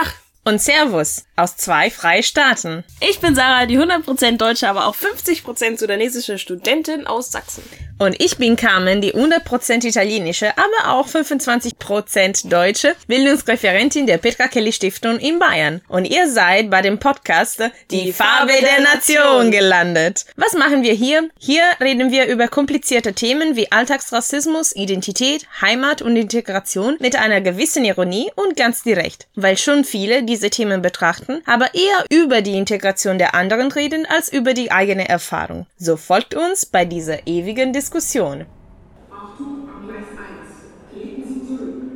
Dach und Servus aus zwei Freistaaten. Ich bin Sarah, die 100% deutsche, aber auch 50% sudanesische Studentin aus Sachsen. Und ich bin Carmen, die 100% italienische, aber auch 25% deutsche Bildungsreferentin der Petra Kelly Stiftung in Bayern. Und ihr seid bei dem Podcast Die, die Farbe, Farbe der Nation gelandet. Was machen wir hier? Hier reden wir über komplizierte Themen wie Alltagsrassismus, Identität, Heimat und Integration mit einer gewissen Ironie und ganz direkt. Weil schon viele diese Themen betrachten, aber eher über die Integration der anderen reden als über die eigene Erfahrung. So folgt uns bei dieser ewigen Diskussion. Achtung, Abgleis 1. Treten Sie zurück.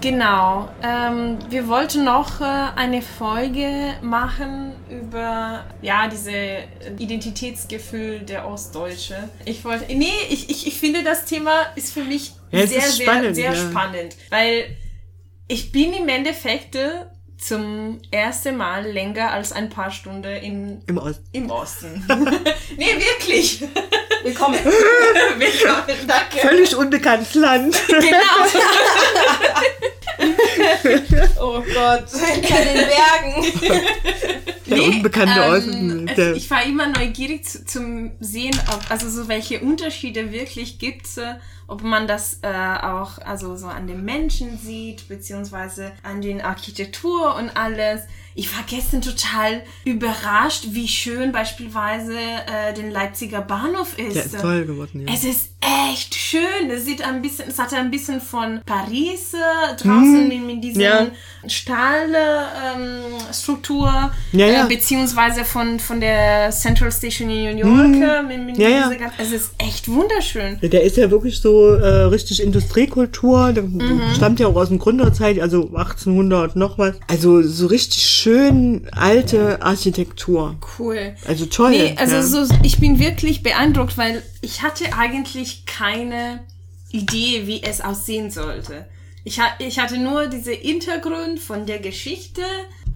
Genau. Ähm, wir wollten noch äh, eine Folge machen über ja diese Identitätsgefühl der Ostdeutsche. Ich wollte, nee, ich, ich, ich finde das Thema ist für mich ja, sehr, sehr, spannend, sehr ja. spannend, weil ich bin im Endeffekt äh, zum ersten Mal länger als ein paar Stunden in, Im, Ost im Osten. nee, wirklich. Willkommen. Willkommen, danke. Völlig unbekanntes Land. Genau. oh Gott, hinter den Bergen. Der nee, unbekannte ähm, Osten. Der ich war immer neugierig zu, zum sehen, ob, also so welche Unterschiede wirklich gibt ob man das äh, auch also so an den Menschen sieht, beziehungsweise an den Architektur und alles. Ich war gestern total überrascht, wie schön beispielsweise äh, den Leipziger Bahnhof ist. Der ist toll geworden, ja. Es ist echt schön. Es sieht ein bisschen, es hat ein bisschen von Paris äh, draußen hm, in, in ja. Stahlstruktur, ähm, ja, ja. Äh, beziehungsweise von, von der Central Station in New York. Hm. Mit, mit ja, ja. es ist echt wunderschön. Der ist ja wirklich so äh, richtig Industriekultur. Mhm. stammt ja auch aus dem Gründerzeit, also 1800 noch was. Also so richtig schön alte Architektur. Cool. Also toll. Nee, also so, ich bin wirklich beeindruckt, weil ich hatte eigentlich keine Idee, wie es aussehen sollte. Ich, ha ich hatte nur diese Hintergrund von der Geschichte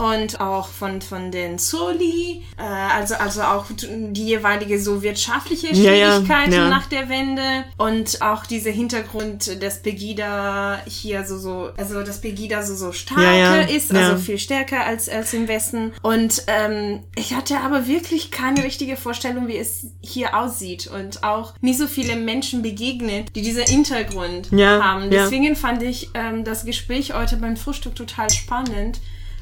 und auch von, von den Soli, äh, also, also auch die jeweilige so wirtschaftliche Schwierigkeiten ja, ja, ja. nach der Wende und auch dieser Hintergrund, dass Pegida hier so, so, also dass Pegida so, so stark ist, also viel stärker als, als im Westen. Und ähm, ich hatte aber wirklich keine richtige Vorstellung, wie es hier aussieht und auch nicht so viele Menschen begegnet, die diesen Hintergrund haben. Deswegen fand ich ähm, das Gespräch heute beim Frühstück total spannend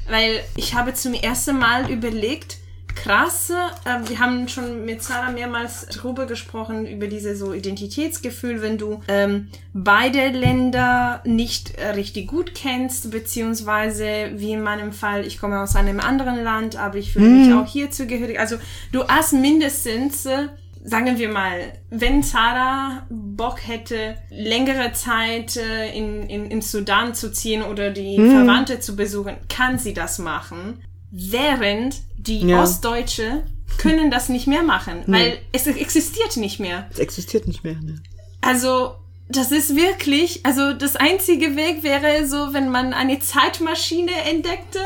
weil ich habe zum ersten Mal überlegt, krass, äh, wir haben schon mit Sarah mehrmals darüber gesprochen, über diese so Identitätsgefühl, wenn du ähm, beide Länder nicht richtig gut kennst, beziehungsweise wie in meinem Fall, ich komme aus einem anderen Land, aber ich fühle mich mhm. auch hier zugehörig. Also du hast mindestens äh, sagen wir mal, wenn Sarah Bock hätte, längere Zeit äh, in, in, in Sudan zu ziehen oder die hm. Verwandte zu besuchen, kann sie das machen. Während die ja. Ostdeutsche können das nicht mehr machen, nee. weil es existiert nicht mehr. Es existiert nicht mehr, ne? Also, das ist wirklich, also das einzige Weg wäre so, wenn man eine Zeitmaschine entdeckte,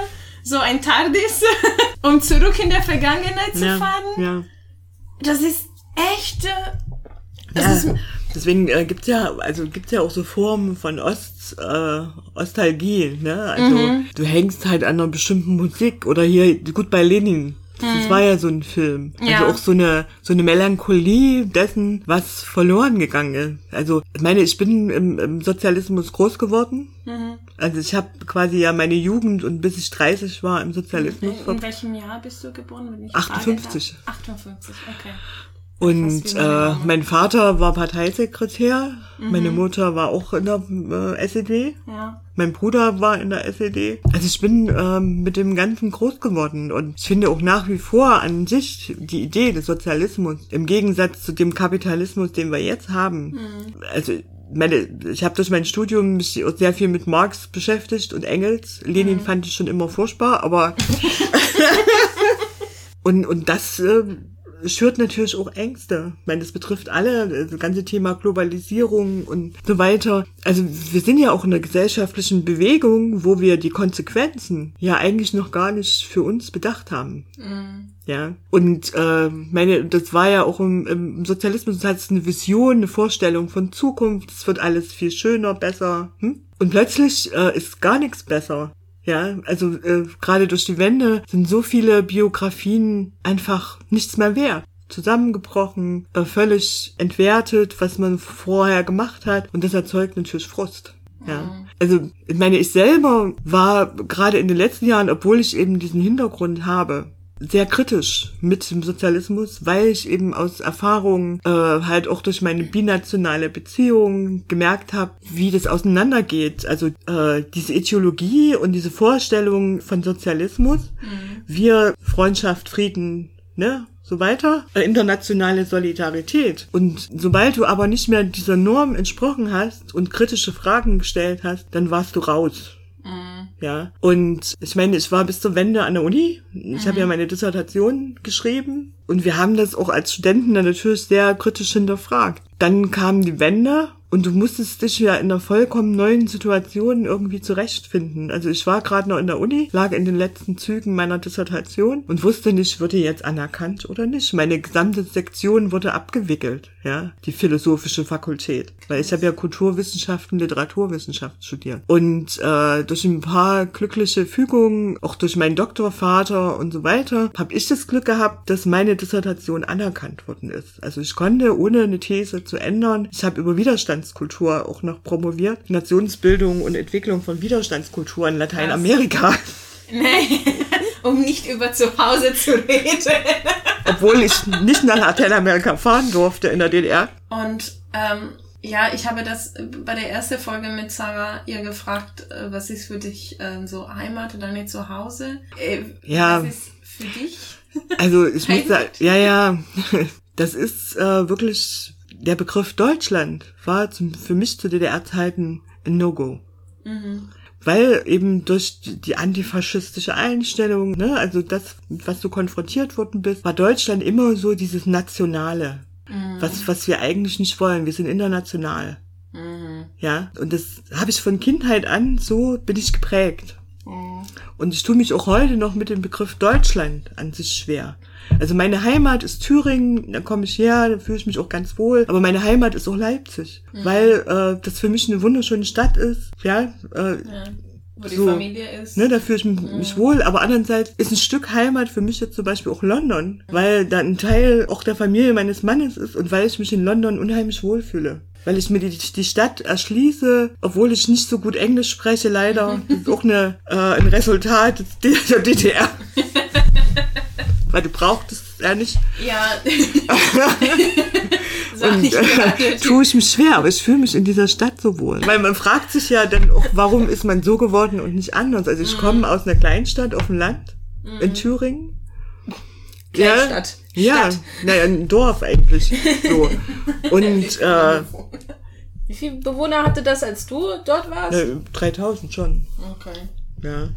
so ein TARDIS, um zurück in der Vergangenheit zu ja, fahren. Ja. Das ist echte. Ja, deswegen äh, gibt's ja, also gibt's ja auch so Formen von Ost, äh, Ostalgie, ne? Also mhm. du hängst halt an einer bestimmten Musik oder hier, gut bei Lenin. Das mhm. war ja so ein Film. Also ja. auch so eine, so eine Melancholie dessen, was verloren gegangen ist. Also, ich meine, ich bin im, im Sozialismus groß geworden. Mhm. Also ich habe quasi ja meine Jugend und bis ich 30 war im Sozialismus. In, in welchem Jahr bist du geboren? 58. 58, okay. Und äh, mein Vater war Parteisekretär, mhm. meine Mutter war auch in der äh, SED, ja. mein Bruder war in der SED. Also ich bin äh, mit dem Ganzen groß geworden und ich finde auch nach wie vor an sich die Idee des Sozialismus im Gegensatz zu dem Kapitalismus, den wir jetzt haben. Mhm. Also meine, ich habe durch mein Studium mich sehr viel mit Marx beschäftigt und Engels. Lenin mhm. fand ich schon immer furchtbar, aber und und das äh, schürt natürlich auch Ängste. Ich meine, das betrifft alle, das ganze Thema Globalisierung und so weiter. Also wir sind ja auch in einer gesellschaftlichen Bewegung, wo wir die Konsequenzen ja eigentlich noch gar nicht für uns bedacht haben. Mhm. Ja, und äh, meine, das war ja auch im, im Sozialismus, das heißt eine Vision, eine Vorstellung von Zukunft, es wird alles viel schöner, besser. Hm? Und plötzlich äh, ist gar nichts besser. Ja, also äh, gerade durch die Wende sind so viele Biografien einfach nichts mehr wert. Zusammengebrochen, äh, völlig entwertet, was man vorher gemacht hat. Und das erzeugt natürlich Frust. Ja. Also, ich meine, ich selber war gerade in den letzten Jahren, obwohl ich eben diesen Hintergrund habe, sehr kritisch mit dem Sozialismus, weil ich eben aus Erfahrung äh, halt auch durch meine binationale Beziehung gemerkt habe, wie das auseinandergeht. Also äh, diese Ideologie und diese Vorstellung von Sozialismus, mhm. wir Freundschaft, Frieden, ne, so weiter, äh, internationale Solidarität. Und sobald du aber nicht mehr dieser Norm entsprochen hast und kritische Fragen gestellt hast, dann warst du raus. Mhm. Ja. Und ich meine, ich war bis zur Wende an der Uni. Ich mhm. habe ja meine Dissertation geschrieben. Und wir haben das auch als Studenten dann natürlich sehr kritisch hinterfragt. Dann kam die Wende und du musstest dich ja in einer vollkommen neuen Situation irgendwie zurechtfinden. Also ich war gerade noch in der Uni, lag in den letzten Zügen meiner Dissertation und wusste nicht, wurde jetzt anerkannt oder nicht. Meine gesamte Sektion wurde abgewickelt, ja, die philosophische Fakultät. Weil ich habe ja Kulturwissenschaften, Literaturwissenschaft studiert. Und äh, durch ein paar glückliche Fügungen, auch durch meinen Doktorvater und so weiter, habe ich das Glück gehabt, dass meine Dissertation anerkannt worden ist. Also ich konnte, ohne eine These zu ändern, ich habe über Widerstand Widerstandskultur auch noch promoviert. Nationsbildung und Entwicklung von Widerstandskultur in Lateinamerika. Nee, um nicht über zu Hause zu reden. Obwohl ich nicht nach Lateinamerika fahren durfte in der DDR. Und ähm, ja, ich habe das bei der ersten Folge mit Sarah ihr gefragt, äh, was ist für dich äh, so Heimat oder nicht Zuhause? Äh, ja. Was ist für dich? Also ich muss sagen, ja, ja, das ist äh, wirklich der Begriff Deutschland war zum, für mich zu DDR-Zeiten ein No-Go. Mhm. Weil eben durch die antifaschistische Einstellung, ne, also das, was du konfrontiert worden bist, war Deutschland immer so dieses Nationale. Mhm. Was, was wir eigentlich nicht wollen. Wir sind international. Mhm. Ja, und das habe ich von Kindheit an, so bin ich geprägt. Und ich tue mich auch heute noch mit dem Begriff Deutschland an sich schwer. Also meine Heimat ist Thüringen, da komme ich her, da fühle ich mich auch ganz wohl. Aber meine Heimat ist auch Leipzig, mhm. weil äh, das für mich eine wunderschöne Stadt ist. Ja, äh, ja wo die so, Familie ist. Ne, da fühle ich mich, mhm. wohl. Aber andererseits ist ein Stück Heimat für mich jetzt zum Beispiel auch London, weil da ein Teil auch der Familie meines Mannes ist und weil ich mich in London unheimlich wohlfühle weil ich mir die, die Stadt erschließe, obwohl ich nicht so gut Englisch spreche, leider. Das ist auch eine, äh, ein Resultat der DDR. weil du brauchtest es ja nicht. Ja. und äh, tue ich mich schwer, aber ich fühle mich in dieser Stadt so wohl. Weil man fragt sich ja dann auch, warum ist man so geworden und nicht anders? Also ich mhm. komme aus einer Kleinstadt auf dem Land mhm. in Thüringen. Kleinstadt. Ja, ja naja, ein Dorf eigentlich. So. Und äh, wie viele Bewohner hatte das, als du dort warst? Ja, 3000 schon. Okay. Ja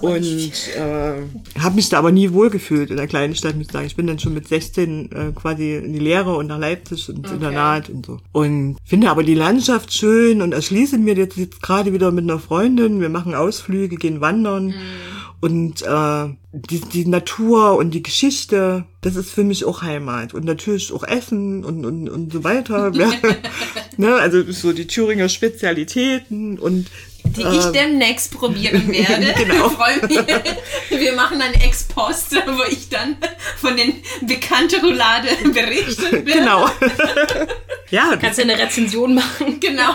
und äh, habe mich da aber nie wohlgefühlt in der kleinen Stadt, muss ich sagen. Ich bin dann schon mit 16 äh, quasi in die Lehre und nach Leipzig und okay. Internat und so. Und finde aber die Landschaft schön und erschließe mir jetzt, jetzt gerade wieder mit einer Freundin. Wir machen Ausflüge, gehen wandern. Mhm. Und äh, die, die Natur und die Geschichte, das ist für mich auch Heimat. Und natürlich auch Essen und, und, und so weiter. ne? Also so die Thüringer Spezialitäten und die ich ähm. demnächst probieren werde. genau. Wir machen ein Ex-Post, wo ich dann von den bekannten Roulade berichten werde. Genau. ja. Kannst du eine Rezension machen. Genau.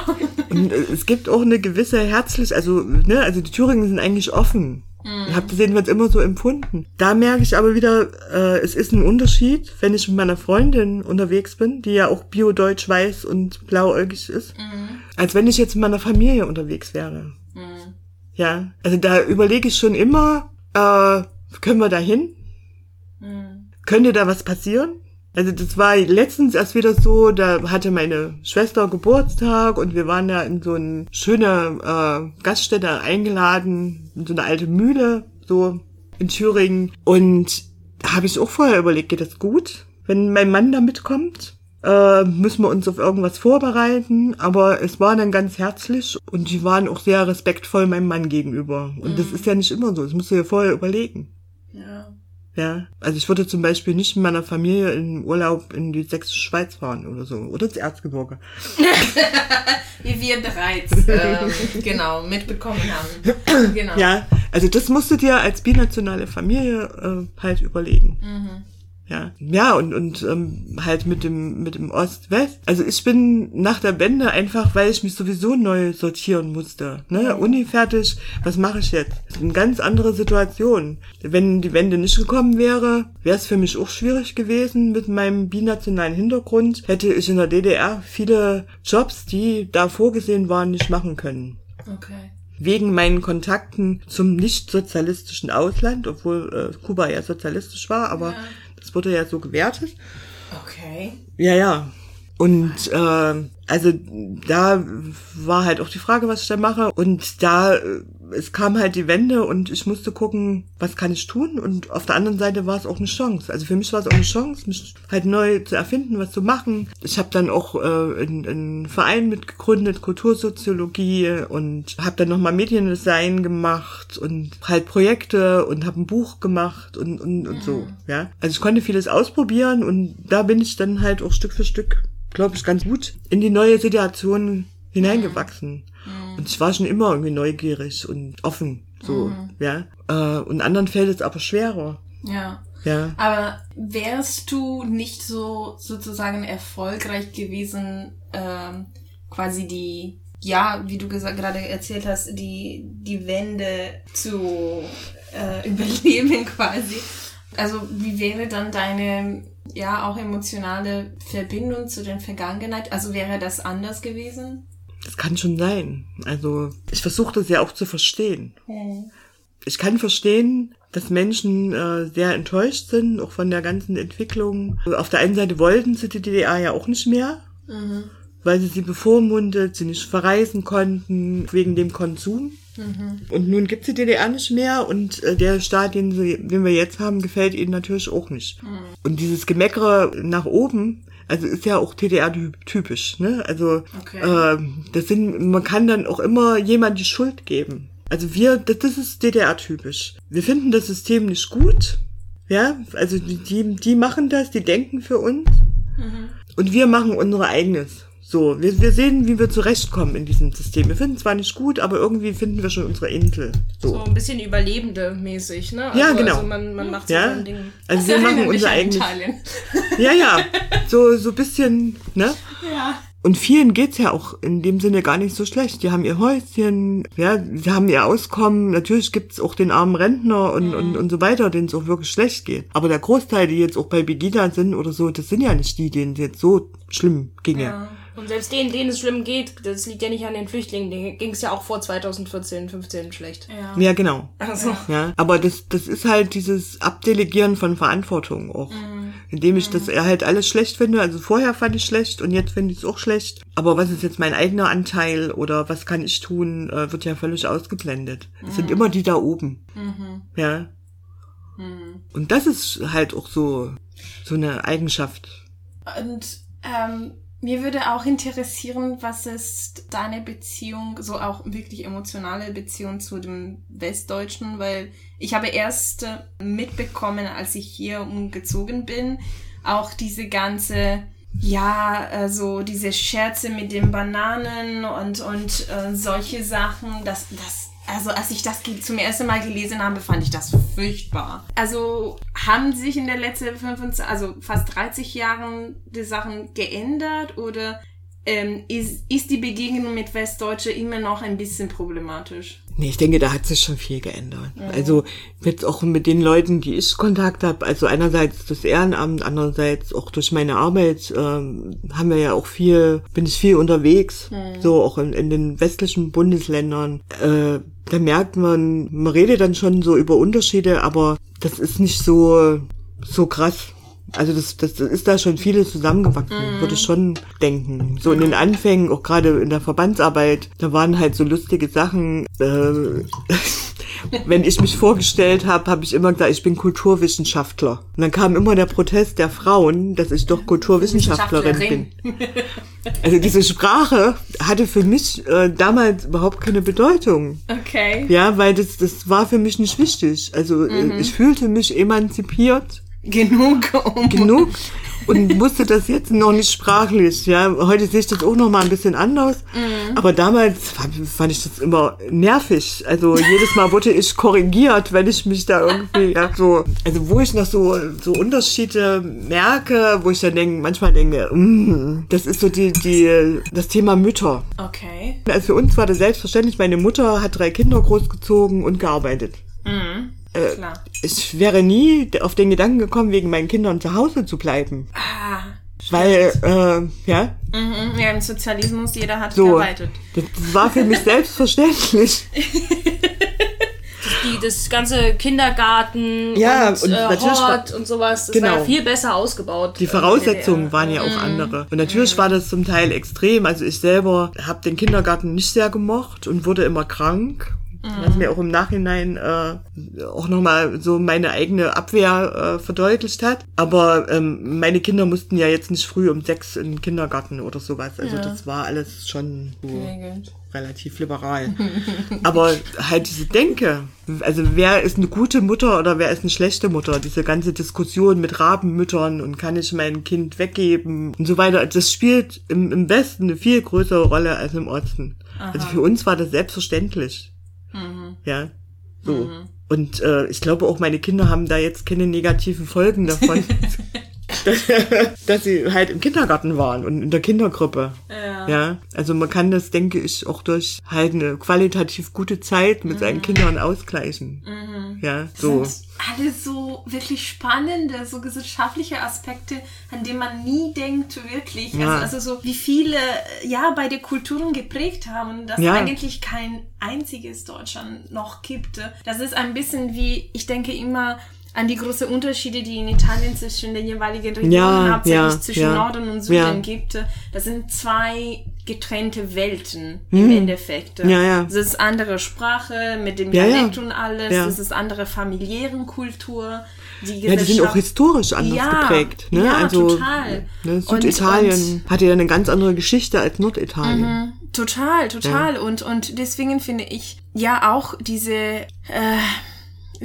Und es gibt auch eine gewisse herzlich, also, ne, also die Thüringen sind eigentlich offen. Mhm. Ich habe das jedenfalls immer so empfunden. Da merke ich aber wieder, äh, es ist ein Unterschied, wenn ich mit meiner Freundin unterwegs bin, die ja auch bio-deutsch weiß und blauäugig ist, mhm. als wenn ich jetzt mit meiner Familie unterwegs wäre. Mhm. Ja, also da überlege ich schon immer, äh, können wir da hin? Mhm. Könnte da was passieren? Also das war letztens erst wieder so, da hatte meine Schwester Geburtstag und wir waren da in so eine schöne äh, Gaststätte eingeladen, in so eine alte Mühle, so in Thüringen. Und da habe ich auch vorher überlegt, geht das gut, wenn mein Mann da mitkommt? Äh, müssen wir uns auf irgendwas vorbereiten, aber es war dann ganz herzlich und die waren auch sehr respektvoll meinem Mann gegenüber. Und mhm. das ist ja nicht immer so, das musst du ja vorher überlegen. Ja. Ja, also ich würde zum Beispiel nicht mit meiner Familie in Urlaub in die sächsische Schweiz fahren oder so. Oder ins Erzgebirge. Wie wir bereits ähm, genau mitbekommen haben. Genau. Ja, also das musst du dir als binationale Familie äh, halt überlegen. Ja, ja und und ähm, halt mit dem mit dem Ost-West. Also ich bin nach der Wende einfach, weil ich mich sowieso neu sortieren musste. Ne, Uni fertig. Was mache ich jetzt? Eine ganz andere Situation. Wenn die Wende nicht gekommen wäre, wäre es für mich auch schwierig gewesen mit meinem binationalen Hintergrund. Hätte ich in der DDR viele Jobs, die da vorgesehen waren, nicht machen können Okay. wegen meinen Kontakten zum nicht-sozialistischen Ausland, obwohl äh, Kuba ja sozialistisch war, aber Ja. Das wurde ja so gewertet. Okay. Ja, ja. Und äh, also da war halt auch die Frage, was ich da mache. Und da, äh, es kam halt die Wende und ich musste gucken, was kann ich tun. Und auf der anderen Seite war es auch eine Chance. Also für mich war es auch eine Chance, mich halt neu zu erfinden, was zu machen. Ich habe dann auch äh, einen, einen Verein mitgegründet, Kultursoziologie und habe dann nochmal Mediendesign gemacht und halt Projekte und habe ein Buch gemacht und, und, und so. Ja, also ich konnte vieles ausprobieren und da bin ich dann halt auch Stück für Stück, glaube ich, ganz gut in die neue Situation hineingewachsen. Und ich war schon immer irgendwie neugierig und offen, so, ja. Äh, und anderen fällt es aber schwerer, Ja. ja. Aber wärst du nicht so sozusagen erfolgreich gewesen, ähm, quasi die, ja, wie du gesagt, gerade erzählt hast, die, die Wende zu äh, überleben quasi. Also wie wäre dann deine, ja, auch emotionale Verbindung zu der Vergangenheit? Also wäre das anders gewesen? Das kann schon sein. Also ich versuche das ja auch zu verstehen. Ich kann verstehen, dass Menschen äh, sehr enttäuscht sind, auch von der ganzen Entwicklung. Auf der einen Seite wollten sie die DDR ja auch nicht mehr, weil sie sie bevormundet, sie nicht verreisen konnten, wegen dem Konsum. Und nun gibt's die DDR nicht mehr und äh, der Staat, den, sie, den wir jetzt haben, gefällt ihnen natürlich auch nicht. Und dieses Gemeckere nach oben, also ist ja auch DDR-typisch, ne? Also Okay. ähm, das sind, man kann dann auch immer jemand die Schuld geben. Also wir, das, das ist DDR-typisch. Wir finden das System nicht gut, ja, also die, die, machen das, die denken für uns und wir machen unser eigenes. So, wir, wir sehen, wie wir zurechtkommen in diesem System. Wir finden zwar nicht gut, aber irgendwie finden wir schon unsere Insel. So So. ein bisschen Überlebende mäßig, ne? Ja, genau. Also man, man macht so Ja, sein Ding. also wir machen unser eigenes. Ja, ja, so, so bisschen, ne? Ja. Und vielen geht's ja auch in dem Sinne gar nicht so schlecht. Die haben ihr Häuschen, ja, sie haben ihr Auskommen. Natürlich gibt's auch den armen Rentner und, und, und so weiter, denen es auch wirklich schlecht geht. Aber der Großteil, die jetzt auch bei Begida sind oder so, das sind ja nicht die, denen es jetzt so schlimm ginge. Ja. Und selbst denen, denen es schlimm geht, das liegt ja nicht an den Flüchtlingen, denen ging es ja auch vor 2014, 15 schlecht. Ja. Ja, genau. Also, Ja, aber das, das ist halt dieses Abdelegieren von Verantwortung auch. Indem ich das halt alles schlecht finde. Also vorher fand ich schlecht und jetzt finde ich es auch schlecht. Aber was ist jetzt mein eigener Anteil oder was kann ich tun, äh, wird ja völlig ausgeblendet. Es sind immer die da oben. Ja. Und das ist halt auch so, so eine Eigenschaft. Und ähm, mir würde auch interessieren, was ist deine Beziehung, so auch wirklich emotionale Beziehung zu dem Westdeutschen, weil ich habe erst äh, mitbekommen, als ich hier umgezogen bin, auch diese ganze, ja, also diese Scherze mit den Bananen und, und äh, solche Sachen, das, das also als ich das zum ersten Mal gelesen habe, fand ich das furchtbar. Also haben sich in den letzten 25, also fast 30 Jahren die Sachen geändert oder ähm, ist, ist die Begegnung mit Westdeutsche immer noch ein bisschen problematisch? Nee, ich denke, da hat sich schon viel geändert. Also jetzt auch mit den Leuten, die ich Kontakt habe, also einerseits das Ehrenamt, andererseits auch durch meine Arbeit ähm, haben wir ja auch viel, bin ich viel unterwegs, so auch in, in den westlichen Bundesländern. Äh, da merkt man, man redet dann schon so über Unterschiede, aber das ist nicht so so krass. Also das, das ist da schon vieles zusammengewachsen, würde ich schon denken. So in den Anfängen, auch gerade in der Verbandsarbeit, da waren halt so lustige Sachen. Äh, wenn ich mich vorgestellt habe, habe ich immer gesagt, ich bin Kulturwissenschaftler. Und dann kam immer der Protest der Frauen, dass ich doch Kulturwissenschaftlerin bin. Also diese Sprache hatte für mich äh, damals überhaupt keine Bedeutung. Okay. Ja, weil das, das war für mich nicht wichtig. Also äh, ich fühlte mich emanzipiert Genug um. genug und wusste das jetzt noch nicht sprachlich. Ja, heute sehe ich das auch noch mal ein bisschen anders. Aber damals fand, ich das immer nervig. Also jedes Mal wurde ich korrigiert, wenn ich mich da irgendwie ja, so, also wo ich noch so so Unterschiede merke, wo ich dann denke, manchmal denke, mm, das ist so die die das Thema Mütter. Okay. Also für uns war das selbstverständlich. Meine Mutter hat drei Kinder großgezogen und gearbeitet. Äh, Klar. Ich wäre nie auf den Gedanken gekommen, wegen meinen Kindern zu Hause zu bleiben. Ah. Weil, äh, ja, Mhm. Ja, im Sozialismus, jeder hat so. gearbeitet. Das, das war für mich selbstverständlich. Die, das ganze Kindergarten Ja, und, und äh, Hort und sowas, das Genau. war ja viel besser ausgebaut. Die äh, Voraussetzungen DDR. waren ja auch andere. Und natürlich war das zum Teil extrem. Also ich selber habe den Kindergarten nicht sehr gemocht und wurde immer krank. Was mir auch im Nachhinein äh, auch nochmal so meine eigene Abwehr äh, verdeutlicht hat. Aber ähm, meine Kinder mussten ja jetzt nicht früh um sechs in den Kindergarten oder sowas. Also Ja. das war alles schon so Geregelt. relativ liberal. Aber halt diese Denke, also wer ist eine gute Mutter oder wer ist eine schlechte Mutter? Diese ganze Diskussion mit Rabenmüttern und kann ich mein Kind weggeben und so weiter, das spielt im, im Westen eine viel größere Rolle als im Osten. Also für uns war das selbstverständlich. Ja, so. Und äh, ich glaube auch meine Kinder haben da jetzt keine negativen Folgen davon. dass, dass sie halt im Kindergarten waren und in der Kindergruppe. Ja. Ja, also man kann das, denke ich, auch durch halt eine qualitativ gute Zeit mit seinen Kindern ausgleichen. Ja, so. sind alle so wirklich spannende, so gesellschaftliche Aspekte, an die man nie denkt, wirklich. Ja. Also, also so, wie viele, ja, beide Kulturen geprägt haben, dass Ja. eigentlich kein einziges Deutschland noch gibt. Das ist ein bisschen wie, ich denke immer, an die großen Unterschiede, die in Italien zwischen den jeweiligen Regionen, Ja, hauptsächlich ja, zwischen ja. Norden und Süden gibt. Das sind zwei getrennte Welten im Endeffekt. Mhm. Ja, ja. Das ist andere Sprache mit dem. Dialekt und alles. Das ist andere familiären Kultur. Die Ja, die sind auch historisch anders Ja, geprägt. Ne? ja, also, total. Ne, Und- Süditalien hatte ja eine ganz andere Geschichte als Norditalien. Total, total. Und, und deswegen finde ich ja auch diese, äh,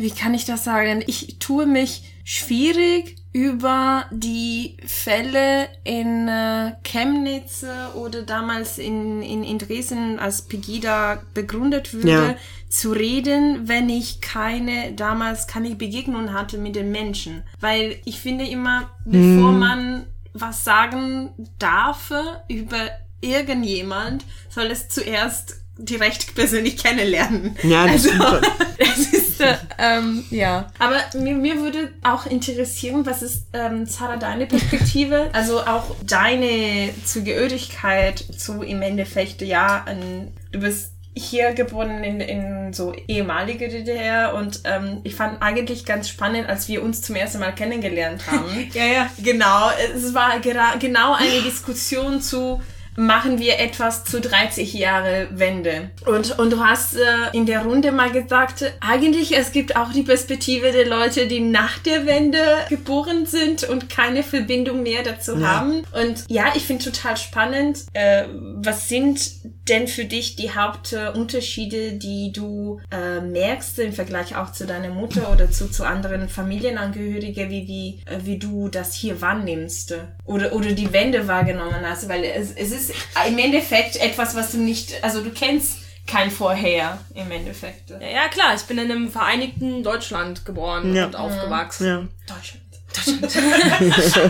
wie kann ich das sagen? Ich tue mich schwierig über die Fälle in äh, Chemnitz oder damals in, in, in Dresden, als Pegida begründet wurde, Ja. zu reden, wenn ich keine, damals keine Begegnung hatte mit den Menschen. Weil ich finde immer, bevor man was sagen darf über irgendjemand, soll es zuerst direkt persönlich kennenlernen. Ja, das also, stimmt es ist, äh, ähm, ja. Aber mir, mir würde auch interessieren, was ist, ähm, Sarah, deine Perspektive? also auch deine Zugehörigkeit zu im Endeffekt, ja, ein, du bist hier geboren in, in so ehemalige DDR und ähm, ich fand eigentlich ganz spannend, als wir uns zum ersten Mal kennengelernt haben. Ja, ja. Genau, es war genau eine Diskussion zu machen wir etwas zu 30 Jahre Wende. Und, und du hast äh, in der Runde mal gesagt, eigentlich es gibt auch die Perspektive der Leute, die nach der Wende geboren sind und keine Verbindung mehr dazu Ja. haben. Und ja, ich finde total spannend. Äh, was sind denn für dich die Hauptunterschiede, die du äh, merkst im Vergleich auch zu deiner Mutter oder zu, zu anderen Familienangehörigen, wie, wie, äh, wie du das hier wahrnimmst oder, oder die Wende wahrgenommen hast? Weil es, es ist im Endeffekt etwas, was du nicht, also du kennst kein Vorher im Endeffekt. Ja, ja, klar, ich bin in einem vereinigten Deutschland geboren Ja. und aufgewachsen. Ja. Deutschland.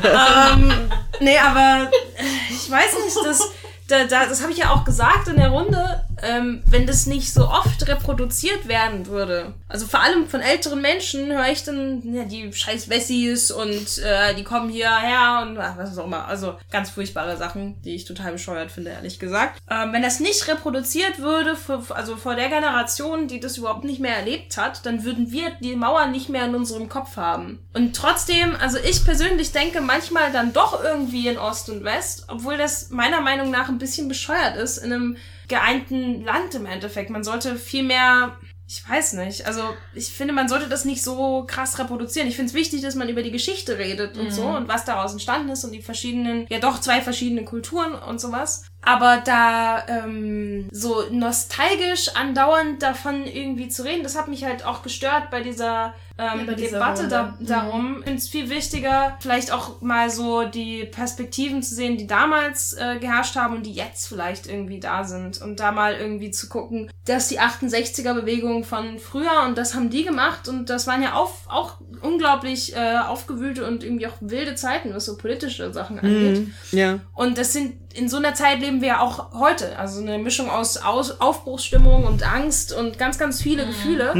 ähm, nee, aber äh, ich weiß nicht, das, da, da, das habe ich ja auch gesagt in der Runde, ähm, wenn das nicht so oft reproduziert werden würde. Also vor allem von älteren Menschen höre ich dann, ja, die scheiß Wessis und äh, die kommen hierher und ach, was auch immer. Also ganz furchtbare Sachen, die ich total bescheuert finde, ehrlich gesagt. Ähm, wenn das nicht reproduziert würde, für, also vor der Generation, die das überhaupt nicht mehr erlebt hat, dann würden wir die Mauer nicht mehr in unserem Kopf haben. Und trotzdem, also ich persönlich denke manchmal dann doch irgendwie in Ost und West, obwohl das meiner Meinung nach ein bisschen bescheuert ist in einem geeinten Land im Endeffekt. Man sollte viel mehr ich weiß nicht. Also ich finde, man sollte das nicht so krass reproduzieren. Ich finde es wichtig, dass man über die Geschichte redet und so und was daraus entstanden ist und die verschiedenen, ja doch zwei verschiedene Kulturen und sowas. Aber da ähm, so nostalgisch andauernd davon irgendwie zu reden, das hat mich halt auch gestört bei dieser ähm, dieser Debatte da, Runde. darum. Ich finde es viel wichtiger, vielleicht auch mal so die Perspektiven zu sehen, die damals äh, geherrscht haben und die jetzt vielleicht irgendwie da sind. Und da mal irgendwie zu gucken, dass die 68er-Bewegung von früher und das haben die gemacht und das waren ja auf, auch unglaublich äh, aufgewühlte und irgendwie auch wilde Zeiten, was so politische Sachen angeht. Ja. Und das sind, in so einer Zeit leben wir ja auch heute. Also eine Mischung aus, aus Aufbruchsstimmung und Angst und ganz, ganz viele Gefühle.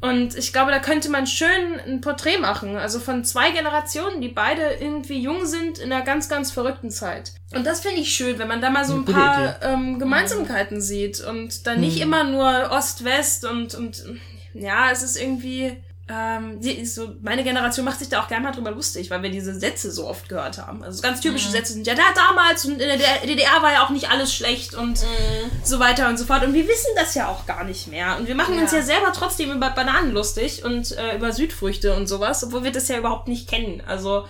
Und ich glaube, da könnte man schön ein Porträt machen. Also von zwei Generationen, die beide irgendwie jung sind in einer ganz, ganz verrückten Zeit. Und das finde ich schön, wenn man da mal so ein paar ähm, Gemeinsamkeiten sieht und dann nicht immer nur Ost-West und, und ja, es ist irgendwie. Ähm, die, so, meine Generation macht sich da auch gerne mal drüber lustig, weil wir diese Sätze so oft gehört haben. Also ganz typische Sätze sind ja da damals und in der DDR war ja auch nicht alles schlecht und so weiter und so fort. Und wir wissen das ja auch gar nicht mehr. Und wir machen uns Ja. ja selber trotzdem über Bananen lustig und äh, über Südfrüchte und sowas, obwohl wir das ja überhaupt nicht kennen. Also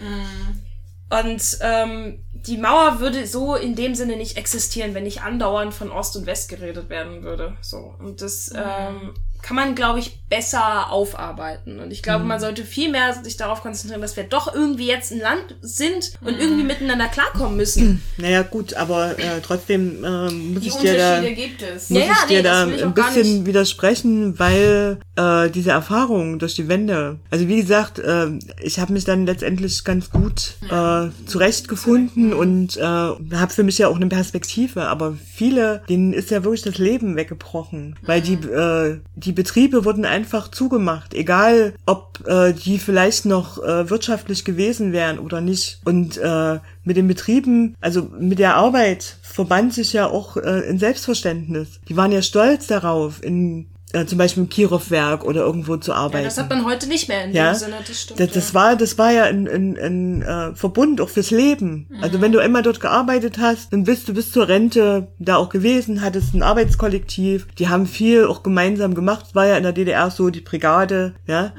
und ähm, die Mauer würde so in dem Sinne nicht existieren, wenn nicht andauernd von Ost und West geredet werden würde. So. Und das ähm, kann man, glaube ich, besser aufarbeiten. Und ich glaube, man sollte viel mehr sich darauf konzentrieren, dass wir doch irgendwie jetzt ein Land sind und irgendwie miteinander klarkommen müssen. Naja, gut, aber äh, trotzdem äh, muss Die ich dir da, Unterschiede gibt es. muss Ja, ja, ich dir nee, das da ein bisschen widersprechen, weil äh, diese Erfahrung durch die Wende, also wie gesagt, äh, ich habe mich dann letztendlich ganz gut äh, zurechtgefunden und äh, habe für mich ja auch eine Perspektive, aber viele, denen ist ja wirklich das Leben weggebrochen, weil die, äh, die Betriebe wurden einfach zugemacht, egal ob äh, die vielleicht noch äh, wirtschaftlich gewesen wären oder nicht. Und äh, mit den Betrieben, also mit der Arbeit verband sich ja auch äh, ein Selbstverständnis. Die waren ja stolz darauf, in äh, zum Beispiel im Kirov-Werk oder irgendwo zu Ja, arbeiten. das hat man heute nicht mehr in Ja, dem Sinne, das stimmt. das, das ja. war, das war ja ein, ein, ein äh, Verbund auch fürs Leben. Also wenn du immer dort gearbeitet hast, dann bist du bis zur Rente da auch gewesen, hattest ein Arbeitskollektiv. Die haben viel auch gemeinsam gemacht. Es war ja in der DDR so die Brigade, ja.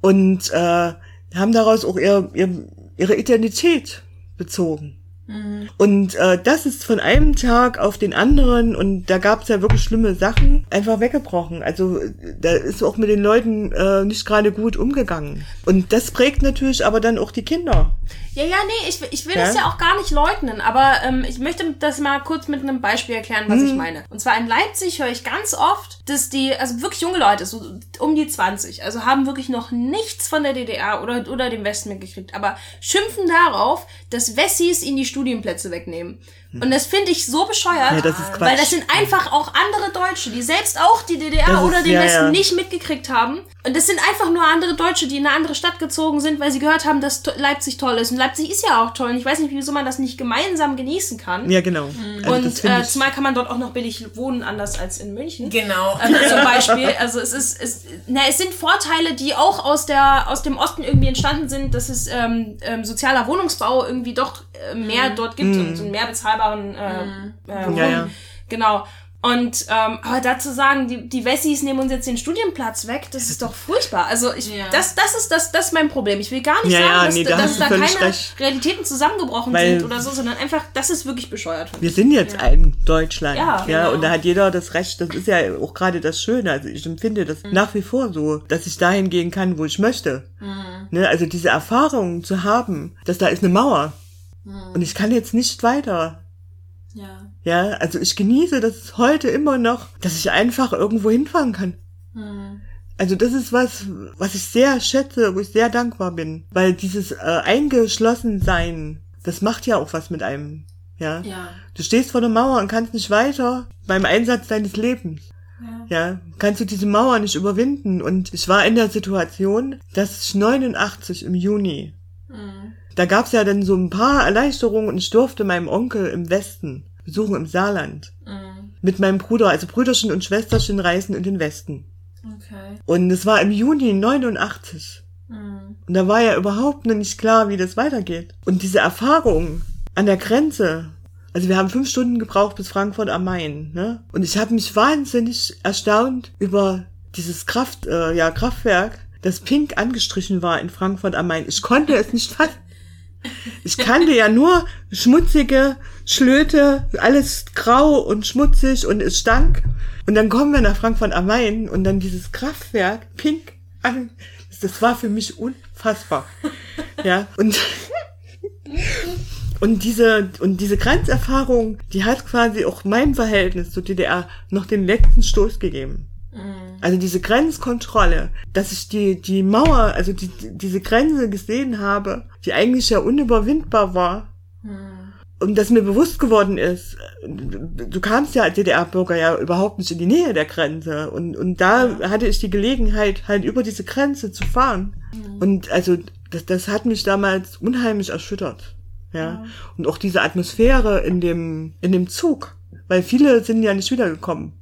Und äh, haben daraus auch ihr, ihr, ihre Identität bezogen. Und äh, das ist von einem Tag auf den anderen und da gab es ja wirklich schlimme Sachen einfach weggebrochen. Also da ist auch mit den Leuten äh, nicht gerade gut umgegangen. Und das prägt natürlich aber dann auch die Kinder. Ja, ja, nee, ich, will- ich will Ja? das ja auch gar nicht leugnen, aber ähm, ich möchte das mal kurz mit einem Beispiel erklären, was Hm. ich meine. Und zwar in Leipzig höre ich ganz oft, dass die, also wirklich junge Leute, so um die 20, also haben wirklich noch nichts von der DDR oder, oder dem Westen mitgekriegt, aber schimpfen darauf, dass Wessis ihnen die Studienplätze wegnehmen. Und das finde ich so bescheuert, Hm. Ja, das weil das sind einfach auch andere Deutsche, die selbst auch die DDR Das ist- oder den ja, Westen ja. nicht mitgekriegt haben. Und das sind einfach nur andere Deutsche, die in eine andere Stadt gezogen sind, weil sie gehört haben, dass Leipzig toll ist. Und Leipzig ist ja auch toll. Und ich weiß nicht, wieso man das nicht gemeinsam genießen kann. Ja, genau. Also das und find äh, zumal kann man dort auch noch billig wohnen, anders als in München. Genau. Also zum Beispiel, also es ist, es, na, es sind Vorteile, die auch aus der aus dem Osten irgendwie entstanden sind, dass es ähm, ähm, sozialer Wohnungsbau irgendwie doch mehr dort gibt und, und mehr bezahlbaren äh, äh, Wohnen. Ja, ja. Genau. Und ähm, aber dazu sagen, die, die Wessis nehmen uns jetzt den Studienplatz weg, das ist doch furchtbar. Also ich, Ja. das, das ist das, das ist mein Problem. Ich will gar nicht Ja, sagen, ja, dass, nee, da dass da keine recht. Realitäten zusammengebrochen Weil- sind oder so, sondern einfach, das ist wirklich bescheuert. Wir sind jetzt ein Deutschland. Ja, Ja, genau. und da hat jeder das Recht, das ist ja auch gerade das Schöne. Also ich empfinde das nach wie vor so, dass ich dahin gehen kann, wo ich möchte. Ne, also diese Erfahrung zu haben, dass da ist eine Mauer. Und ich kann jetzt nicht weiter. Ja. Ja, also ich genieße das heute immer noch, dass ich einfach irgendwo hinfahren kann. Also das ist was, was ich sehr schätze, wo ich sehr dankbar bin. Weil dieses äh, Eingeschlossensein, das macht ja auch was mit einem. Ja. Ja. Du stehst vor der Mauer und kannst nicht weiter beim Einsatz deines Lebens. Ja. kannst du diese Mauer nicht überwinden. Und ich war in der Situation, dass ich 89 im Juni, da gab's ja dann so ein paar Erleichterungen und ich durfte meinem Onkel im Westen besuchen, im Saarland. Mit meinem Bruder, also Brüderchen und Schwesterchen reisen in den Westen. Okay. Und es war im Juni 89. Und da war ja überhaupt noch nicht klar, wie das weitergeht. Und diese Erfahrung an der Grenze, also wir haben fünf Stunden gebraucht bis Frankfurt am Main, ne? Und ich habe mich wahnsinnig erstaunt über dieses Kraft, äh, ja, Kraftwerk, das pink angestrichen war in Frankfurt am Main. Ich konnte es nicht fassen. Ich kannte ja nur schmutzige Schlöte, alles grau und schmutzig und es stank. Und dann kommen wir nach Frankfurt am Main und dann dieses Kraftwerk pink an. Das war für mich unfassbar. Ja, und, und diese, und diese Grenzerfahrung, die hat quasi auch mein Verhältnis zur DDR noch den letzten Stoß gegeben. Also diese Grenzkontrolle, dass ich die, die Mauer, also die, diese Grenze gesehen habe, die eigentlich ja unüberwindbar war. Und dass mir bewusst geworden ist, du kamst ja als DDR-Bürger ja überhaupt nicht in die Nähe der Grenze. Und, und da hatte ich die Gelegenheit, halt über diese Grenze zu fahren. Und also das, das hat mich damals unheimlich erschüttert. Ja. Ja. Und auch diese Atmosphäre in dem, in dem Zug. Weil viele sind ja nicht wiedergekommen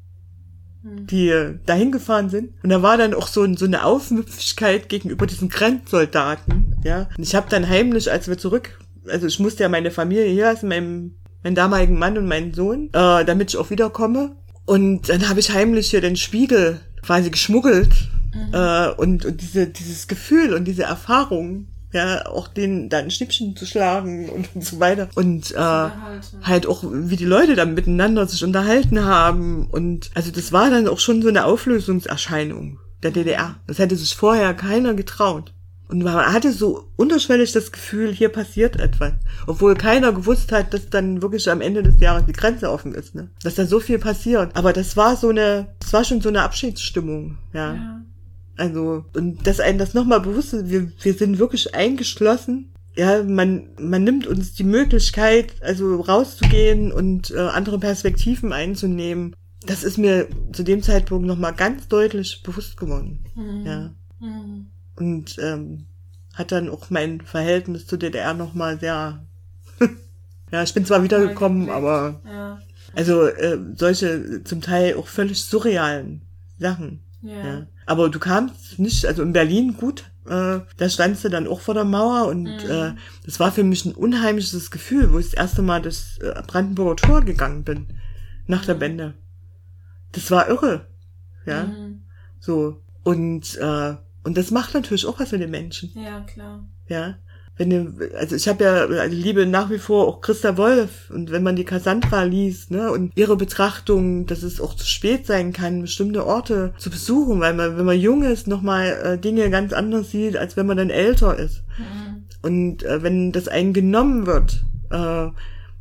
die äh, dahin gefahren sind. Und da war dann auch so, ein- so eine Aufmüpfigkeit gegenüber diesen Grenzsoldaten. Ja. Und ich habe dann heimlich, als wir zurück, also ich musste ja meine Familie hier lassen, meinen, meinen damaligen Mann und meinen Sohn, äh, damit ich auch wiederkomme. Und dann habe ich heimlich hier den Spiegel quasi geschmuggelt. Äh, und, und diese, dieses Gefühl und diese Erfahrung, ja, auch den dann Schnippchen zu schlagen und, und so weiter. Und äh, halt auch, wie die Leute dann miteinander sich unterhalten haben. Und also das war dann auch schon so eine Auflösungserscheinung der DDR. Das hätte sich vorher keiner getraut. Und man hatte so unterschwellig das Gefühl, hier passiert etwas. Obwohl keiner gewusst hat, dass dann wirklich am Ende des Jahres die Grenze offen ist, ne? Dass da so viel passiert. Aber das war so eine, das war schon so eine Abschiedsstimmung, ja. Ja. Also, und dass einem das nochmal bewusst ist, wir, wir sind wirklich eingeschlossen. Ja, man, man nimmt uns die Möglichkeit, also rauszugehen und äh, andere Perspektiven einzunehmen. Das ist mir zu dem Zeitpunkt nochmal ganz deutlich bewusst geworden. Ja. Mhm. Und ähm, hat dann auch mein Verhältnis zur DDR nochmal sehr. ja, ich bin zwar wiedergekommen, aber Ja. also äh, solche zum Teil auch völlig surrealen Sachen. Ja. Ja. Aber du kamst nicht, also in Berlin gut, äh, da standst du dann auch vor der Mauer und äh, das war für mich ein unheimliches Gefühl, wo ich das erste Mal das äh, Brandenburger Tor gegangen bin, nach der Wende. Das war irre. Ja. Mhm. So. Und, äh, und das macht natürlich auch was mit den Menschen. Ja, klar. Ja. Wenn du, also ich habe ja, also liebe nach wie vor auch Christa Wolf und wenn man die Cassandra liest, ne, und ihre Betrachtung, dass es auch zu spät sein kann, bestimmte Orte zu besuchen, weil man, wenn man jung ist, nochmal äh, Dinge ganz anders sieht, als wenn man dann älter ist. Und äh, wenn das einen genommen wird, äh,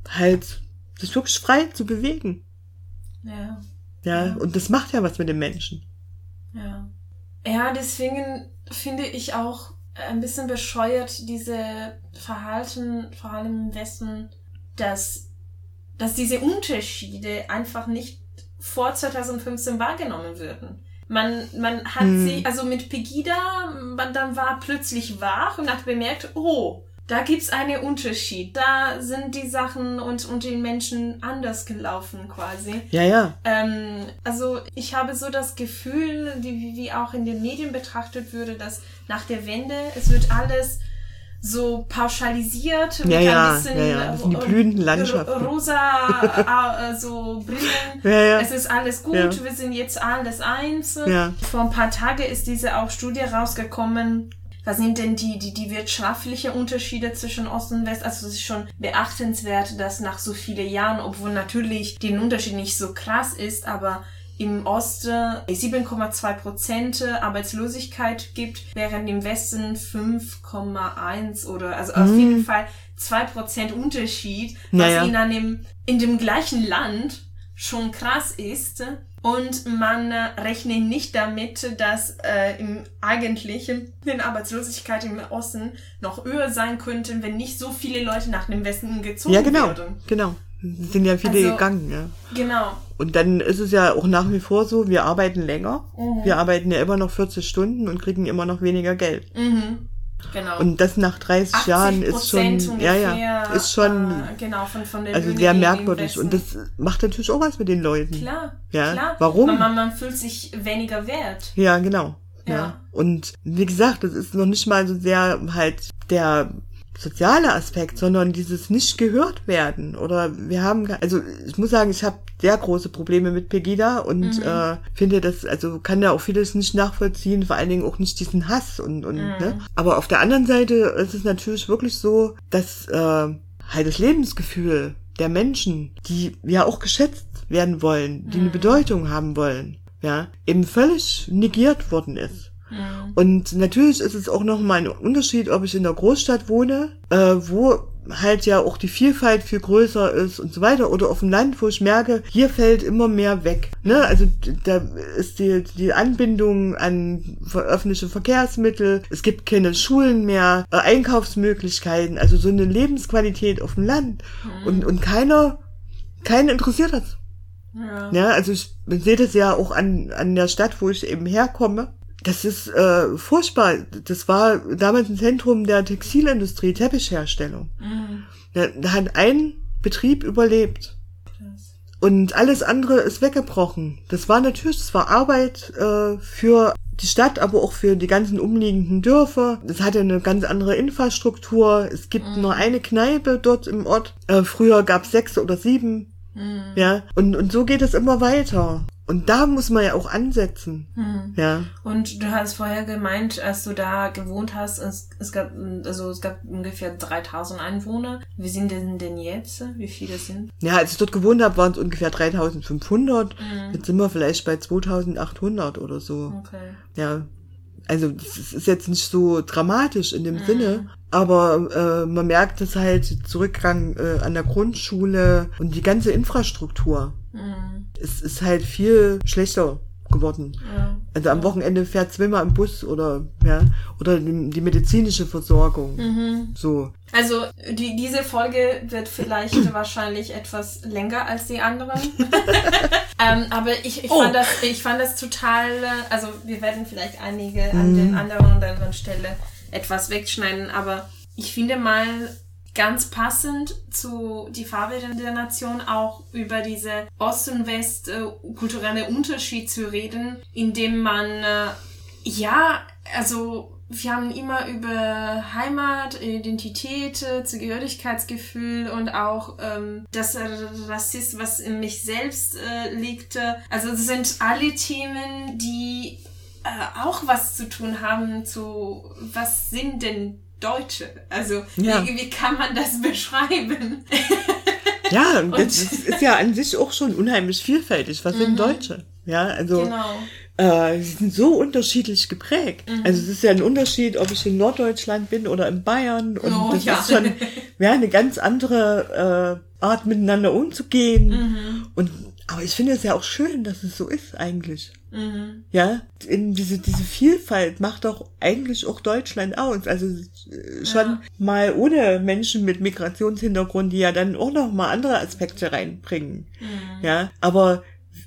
halt sich wirklich frei zu bewegen. Ja. Ja, und das macht ja was mit den Menschen. Ja. Ja, deswegen finde ich auch ein bisschen bescheuert diese Verhalten, vor allem im Westen, dass, dass diese Unterschiede einfach nicht vor 2015 wahrgenommen würden. Man, man hat Hm. sie, also mit Pegida, man dann war plötzlich wach und hat bemerkt, oh, da gibt's einen Unterschied. Da sind die Sachen und, und den Menschen anders gelaufen quasi. Ja, ja. Ähm, also ich habe so das Gefühl, die, wie auch in den Medien betrachtet würde, dass nach der Wende, es wird alles so pauschalisiert. mit Ja, ein ja, bisschen, ja, ja. Die äh, blühenden Landschaften. Rosa, äh, so Brillen. Ja, ja. Es ist alles gut, Ja. wir sind jetzt alles eins. Ja. Vor ein paar Tagen ist diese auch Studie rausgekommen. Was sind denn die, die, die wirtschaftlichen Unterschiede zwischen Ost und West? Also es ist schon beachtenswert, dass nach so vielen Jahren, obwohl natürlich der Unterschied nicht so krass ist, aber im Osten 7,2 Prozent Arbeitslosigkeit gibt, während im Westen 5,1 oder also auf jeden Fall 2 Prozent Unterschied, was Naja. in einem, in dem gleichen Land schon krass ist. Und man äh, rechnet nicht damit, dass äh, im eigentlichen die Arbeitslosigkeit im Osten noch höher sein könnte, wenn nicht so viele Leute nach dem Westen gezogen Ja, genau, würden. genau. Es sind ja viele Also- gegangen, ja. Genau. Und dann ist es ja auch nach wie vor so, wir arbeiten länger. Mhm. Wir arbeiten ja immer noch 40 Stunden und kriegen immer noch weniger Geld. Mhm. Genau. Und das nach 30 80 Jahren ist schon, Prozent ja, ungefähr, ja, ist schon, äh, genau, von, von der also Löhne sehr merkwürdig. Und das macht natürlich auch was mit den Leuten. Klar, Ja, klar. warum? Man, man, man fühlt sich weniger wert. Ja, genau. Ja. Ja. Und wie gesagt, das ist noch nicht mal so sehr halt der soziale Aspekt, sondern dieses nicht gehört werden. Oder wir haben, also ich muss sagen, ich habe sehr große Probleme mit Pegida und mhm. äh, finde das, also kann ja auch vieles nicht nachvollziehen, vor allen Dingen auch nicht diesen Hass und, und mhm. ne? Aber auf der anderen Seite ist es natürlich wirklich so, dass äh, halt das Lebensgefühl der Menschen, die ja auch geschätzt werden wollen, die mhm. eine Bedeutung haben wollen, ja, eben völlig negiert worden ist. Mhm. Und natürlich ist es auch nochmal ein Unterschied, ob ich in der Großstadt wohne, äh, wo halt ja auch die Vielfalt viel größer ist und so weiter, oder auf dem Land, wo ich merke, hier fällt immer mehr weg. Ne? Also da ist die, die Anbindung an öffentliche Verkehrsmittel, es gibt keine Schulen mehr, äh, Einkaufsmöglichkeiten, also so eine Lebensqualität auf dem Land. Mhm. Und, und keiner, keinen interessiert das. Ja. ja, also ich sehe das ja auch an, an der Stadt, wo ich eben herkomme. Das ist äh, furchtbar. Das war damals ein Zentrum der Textilindustrie, Teppichherstellung. Mhm. Da, da hat ein Betrieb überlebt. Und alles andere ist weggebrochen. Das war natürlich, das war Arbeit äh, für die Stadt, aber auch für die ganzen umliegenden Dörfer. Das hatte eine ganz andere Infrastruktur. Es gibt mhm. nur eine Kneipe dort im Ort. Äh, früher gab es sechs oder sieben. Mhm. Ja, und, und so geht es immer weiter. Und da muss man ja auch ansetzen. Mhm. Ja. Und du hast vorher gemeint, als du da gewohnt hast, es, es gab, also es gab ungefähr 3000 Einwohner. Wie sind denn denn jetzt? Wie viele sind? Ja, als ich dort gewohnt habe, waren es ungefähr 3500. Mhm. Jetzt sind wir vielleicht bei 2800 oder so. Okay. Ja. Also, das ist jetzt nicht so dramatisch in dem mhm. Sinne, aber äh, man merkt es halt Zurückgang äh, an der Grundschule und die ganze Infrastruktur. Mhm. Es ist halt viel schlechter geworden. Ja. Also am Wochenende fährt zweimal im Bus oder ja oder die, medizinische Versorgung. Mhm. So. Also die, diese Folge wird vielleicht wahrscheinlich etwas länger als die anderen. ähm, aber ich, ich, oh. fand das, ich fand das total. Also wir werden vielleicht einige an mhm. den anderen und anderen Stelle etwas wegschneiden, aber ich finde mal ganz passend zu die Farbe der Nation auch über diese Ost- und West äh, Unterschied zu reden, indem man äh, ja, also wir haben immer über Heimat, Identität, Zugehörigkeitsgefühl und auch ähm, das Rassismus, was in mich selbst äh, liegt. Also das sind alle Themen, die äh, auch was zu tun haben zu, was sind denn Deutsche? Also ja. wie, wie kann man das beschreiben? ja, das ist ja an sich auch schon unheimlich vielfältig. Was sind mhm. Deutsche? Ja, also genau. äh, sie sind so unterschiedlich geprägt. Mhm. Also es ist ja ein Unterschied, ob ich in Norddeutschland bin oder in Bayern. Und oh, das ja. ist schon ja, eine ganz andere äh, Art, miteinander umzugehen. Mhm. Und aber ich finde es ja auch schön, dass es so ist eigentlich. Mhm. Ja, in diese, diese Vielfalt macht doch eigentlich auch Deutschland aus. Also äh, schon ja. mal ohne Menschen mit Migrationshintergrund, die ja dann auch noch mal andere Aspekte reinbringen. Mhm. Ja, aber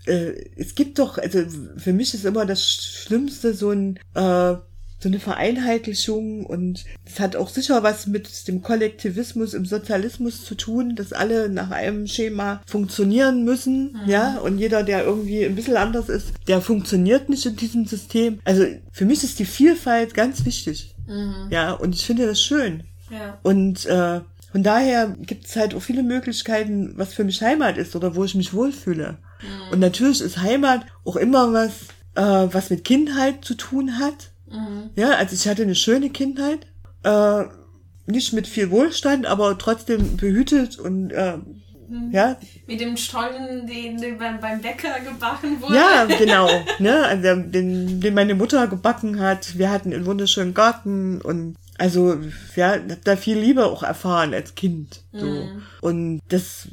äh, es gibt doch, also für mich ist immer das Schlimmste so ein äh, so eine Vereinheitlichung und es hat auch sicher was mit dem Kollektivismus im Sozialismus zu tun, dass alle nach einem Schema funktionieren müssen, mhm. ja, und jeder, der irgendwie ein bisschen anders ist, der funktioniert nicht in diesem System. Also für mich ist die Vielfalt ganz wichtig, mhm. ja, und ich finde das schön. Ja. Und äh, von daher gibt es halt auch viele Möglichkeiten, was für mich Heimat ist oder wo ich mich wohlfühle. Mhm. Und natürlich ist Heimat auch immer was, äh, was mit Kindheit zu tun hat Mhm. Ja, also ich hatte eine schöne Kindheit. Äh, nicht mit viel Wohlstand, aber trotzdem behütet und äh, mhm. ja. Mit dem Stollen, den, den beim, Bäcker gebacken wurde. Ja, genau. ne? Also den, den meine Mutter gebacken hat. Wir hatten einen wunderschönen Garten und also ja, hab da viel Liebe auch erfahren als Kind. So. Mhm. Und das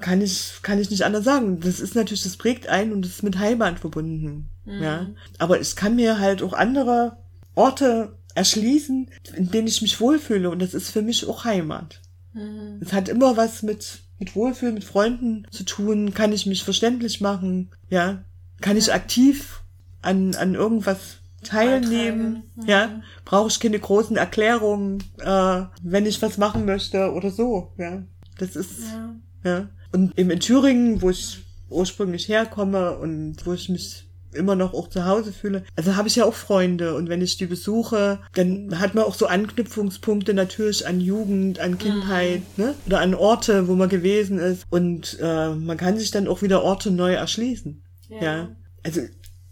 kann ich, kann ich nicht anders sagen. Das ist natürlich, das prägt ein und das ist mit Heimat verbunden. Mhm. Ja. Aber ich kann mir halt auch andere Orte erschließen, in denen ich mich wohlfühle. Und das ist für mich auch Heimat. Mhm. Es hat immer was mit, mit Wohlfühlen, mit Freunden zu tun. Kann ich mich verständlich machen? Ja. Kann ja. ich aktiv an, an irgendwas teilnehmen? Mhm. Ja. Brauche ich keine großen Erklärungen, äh, wenn ich was machen möchte oder so? Ja. Das ist, ja. ja. Und eben in Thüringen, wo ich ursprünglich herkomme und wo ich mich immer noch auch zu Hause fühle. Also habe ich ja auch Freunde und wenn ich die besuche, dann hat man auch so Anknüpfungspunkte natürlich an Jugend, an Kindheit, mhm. ne? Oder an Orte, wo man gewesen ist und äh, man kann sich dann auch wieder Orte neu erschließen. Ja. ja. Also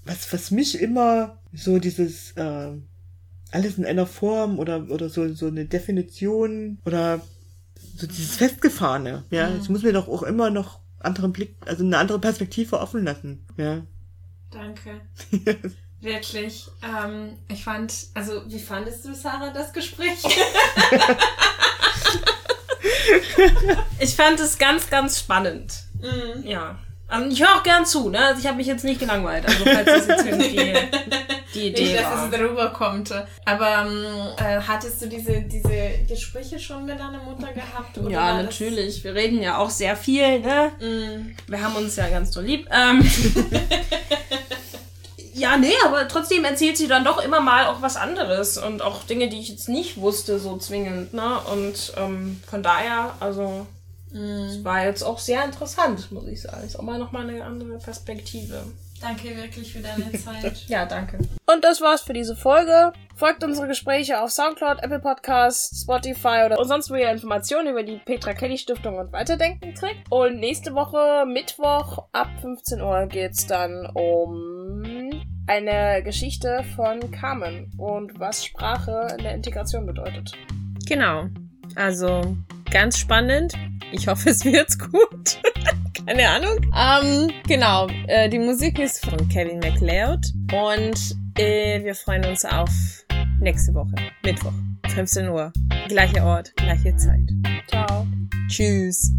was was mich immer so dieses äh, alles in einer Form oder oder so so eine Definition oder so dieses Festgefahrene, ja. Mhm. Das muss mir doch auch immer noch anderen Blick, also eine andere Perspektive offen lassen, ja. Danke. Wirklich. Ähm, ich fand, also wie fandest du, Sarah, das Gespräch? ich fand es ganz, ganz spannend. Mhm. Ja. Ähm, ich höre auch gern zu, ne? Also ich habe mich jetzt nicht gelangweilt. Also falls das jetzt irgendwie die Idee Nicht, dass war. es darüber kommt. Aber ähm, äh, hattest du diese, diese Gespräche schon mit deiner Mutter gehabt? Oder ja, natürlich. Wir reden ja auch sehr viel, ne? Mm. Wir haben uns ja ganz so lieb. Ähm, ja, nee, aber trotzdem erzählt sie dann doch immer mal auch was anderes und auch Dinge, die ich jetzt nicht wusste, so zwingend, ne? Und ähm, von daher, also es war jetzt auch sehr interessant, muss ich sagen. Ist auch mal nochmal eine andere Perspektive. Danke wirklich für deine Zeit. ja, danke. Und das war's für diese Folge. Folgt unsere Gespräche auf Soundcloud, Apple Podcasts, Spotify oder sonst wo ihr Informationen über die Petra Kelly Stiftung und Weiterdenken kriegt. Und nächste Woche, Mittwoch ab 15 Uhr geht's dann um eine Geschichte von Carmen und was Sprache in der Integration bedeutet. Genau. Also ganz spannend. Ich hoffe, es wird's gut. Keine Ahnung. Ähm, genau, äh, die Musik ist von Kevin MacLeod und äh, wir freuen uns auf nächste Woche, Mittwoch, 15 Uhr. Gleicher Ort, gleiche Zeit. Ciao. Tschüss.